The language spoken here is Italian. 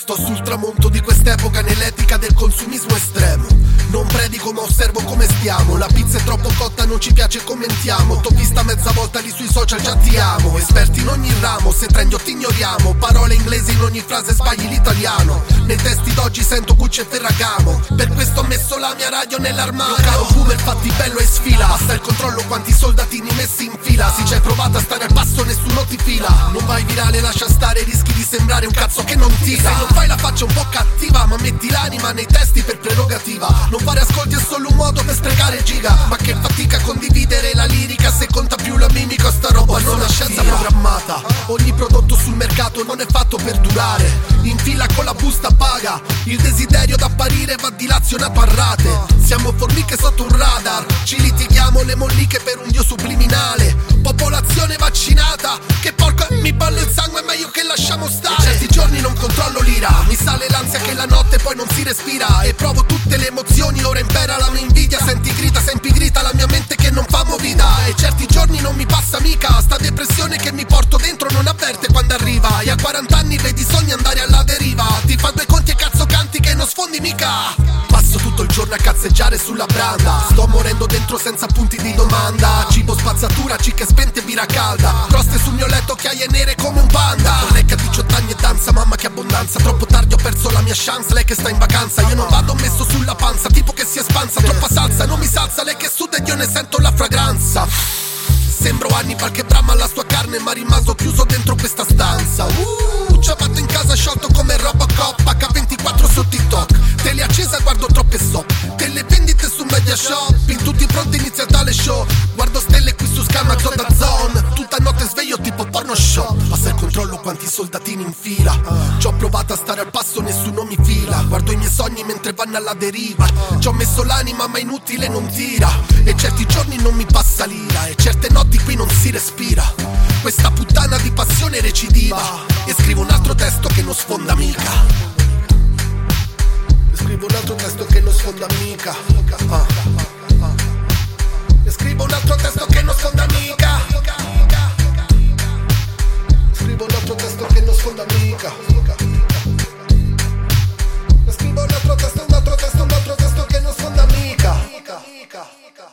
Sto sul tramonto di quest'epoca nell'etica del consumismo estremo. Non predico ma osservo come stiamo. La pizza è troppo cotta, non ci piace commentiamo. T'ho vista mezza volta lì sui social, già ti amo. Esperti in ogni ramo, se trendi o ti ignoriamo. Parole inglesi in ogni frase sbagli l'italiano. Nei testi d'oggi sento Gucci e Ferragamo. Per questo ho messo la mia radio nell'armadio. Caro boomer fatti bello e sfila. Basta il controllo quanti soldatini messi in fila fila. Non vai virale lascia stare rischi di sembrare un cazzo che non tira Se non fai la faccia un po' cattiva Ma metti l'anima nei testi per prerogativa. Non fare ascolti è solo un modo per sprecare giga. Ma che fatica condividere la lirica Se conta più la mimica sta roba. Non è scienza programmata. Ogni prodotto sul mercato non è fatto per durare. In fila con la busta paga. Il desiderio d'apparire va dilazionato a rate Siamo formiche sotto un radar. Ci litighiamo le molliche per un dio subliminale. Popolazione non controllo l'ira. Mi sale l'ansia che la notte poi non si respira. E provo tutte le emozioni Ora impera la mia invidia. Senti grita, se impigrita la mia mente che non fa movida. E certi giorni non mi passa mica. Sta depressione che mi porto dentro non avverte quando arriva. E a 40 anni vedi sogni andare alla deriva. Ti fa due conti e cazzo canti che non sfondi mica. Passo tutto il giorno a cazzeggiare sulla branda. Sto morendo dentro senza punti di domanda. Cibo spazzatura, cicche spente, birra calda. Croste sul mio letto, occhiaie nere come un panda abbondanza Troppo tardi ho perso la mia chance, lei che sta in vacanza. Io non vado messo sulla panza, tipo che si espansa Troppa salsa, non mi salsa, lei che suda ed io ne sento la fragranza. Sembro Hannibal che brama la sua carne ma rimasto chiuso dentro questa stanza. Uh, ciabato in casa sciolto come Robocop H24 su TikTok. Tele accesa guardo troppe sop Tele vendite su Media Shopping Tutti pronti inizia tale show. Guardo stelle qui su schermo da zone Tutta notte sveglio tipo porno show soldatini in fila. Ci ho provato a stare al passo nessuno mi fila. Guardo i miei sogni mentre vanno alla deriva. Ci ho messo l'anima ma inutile non tira. E certi giorni non mi passa l'ira. E certe notti qui non si respira. Questa puttana di passione recidiva. E scrivo un altro testo che non sfonda mica. Scrivo un altro testo che non sfonda mica. Ah. E scrivo un altro testo che non sfonda mica Rica.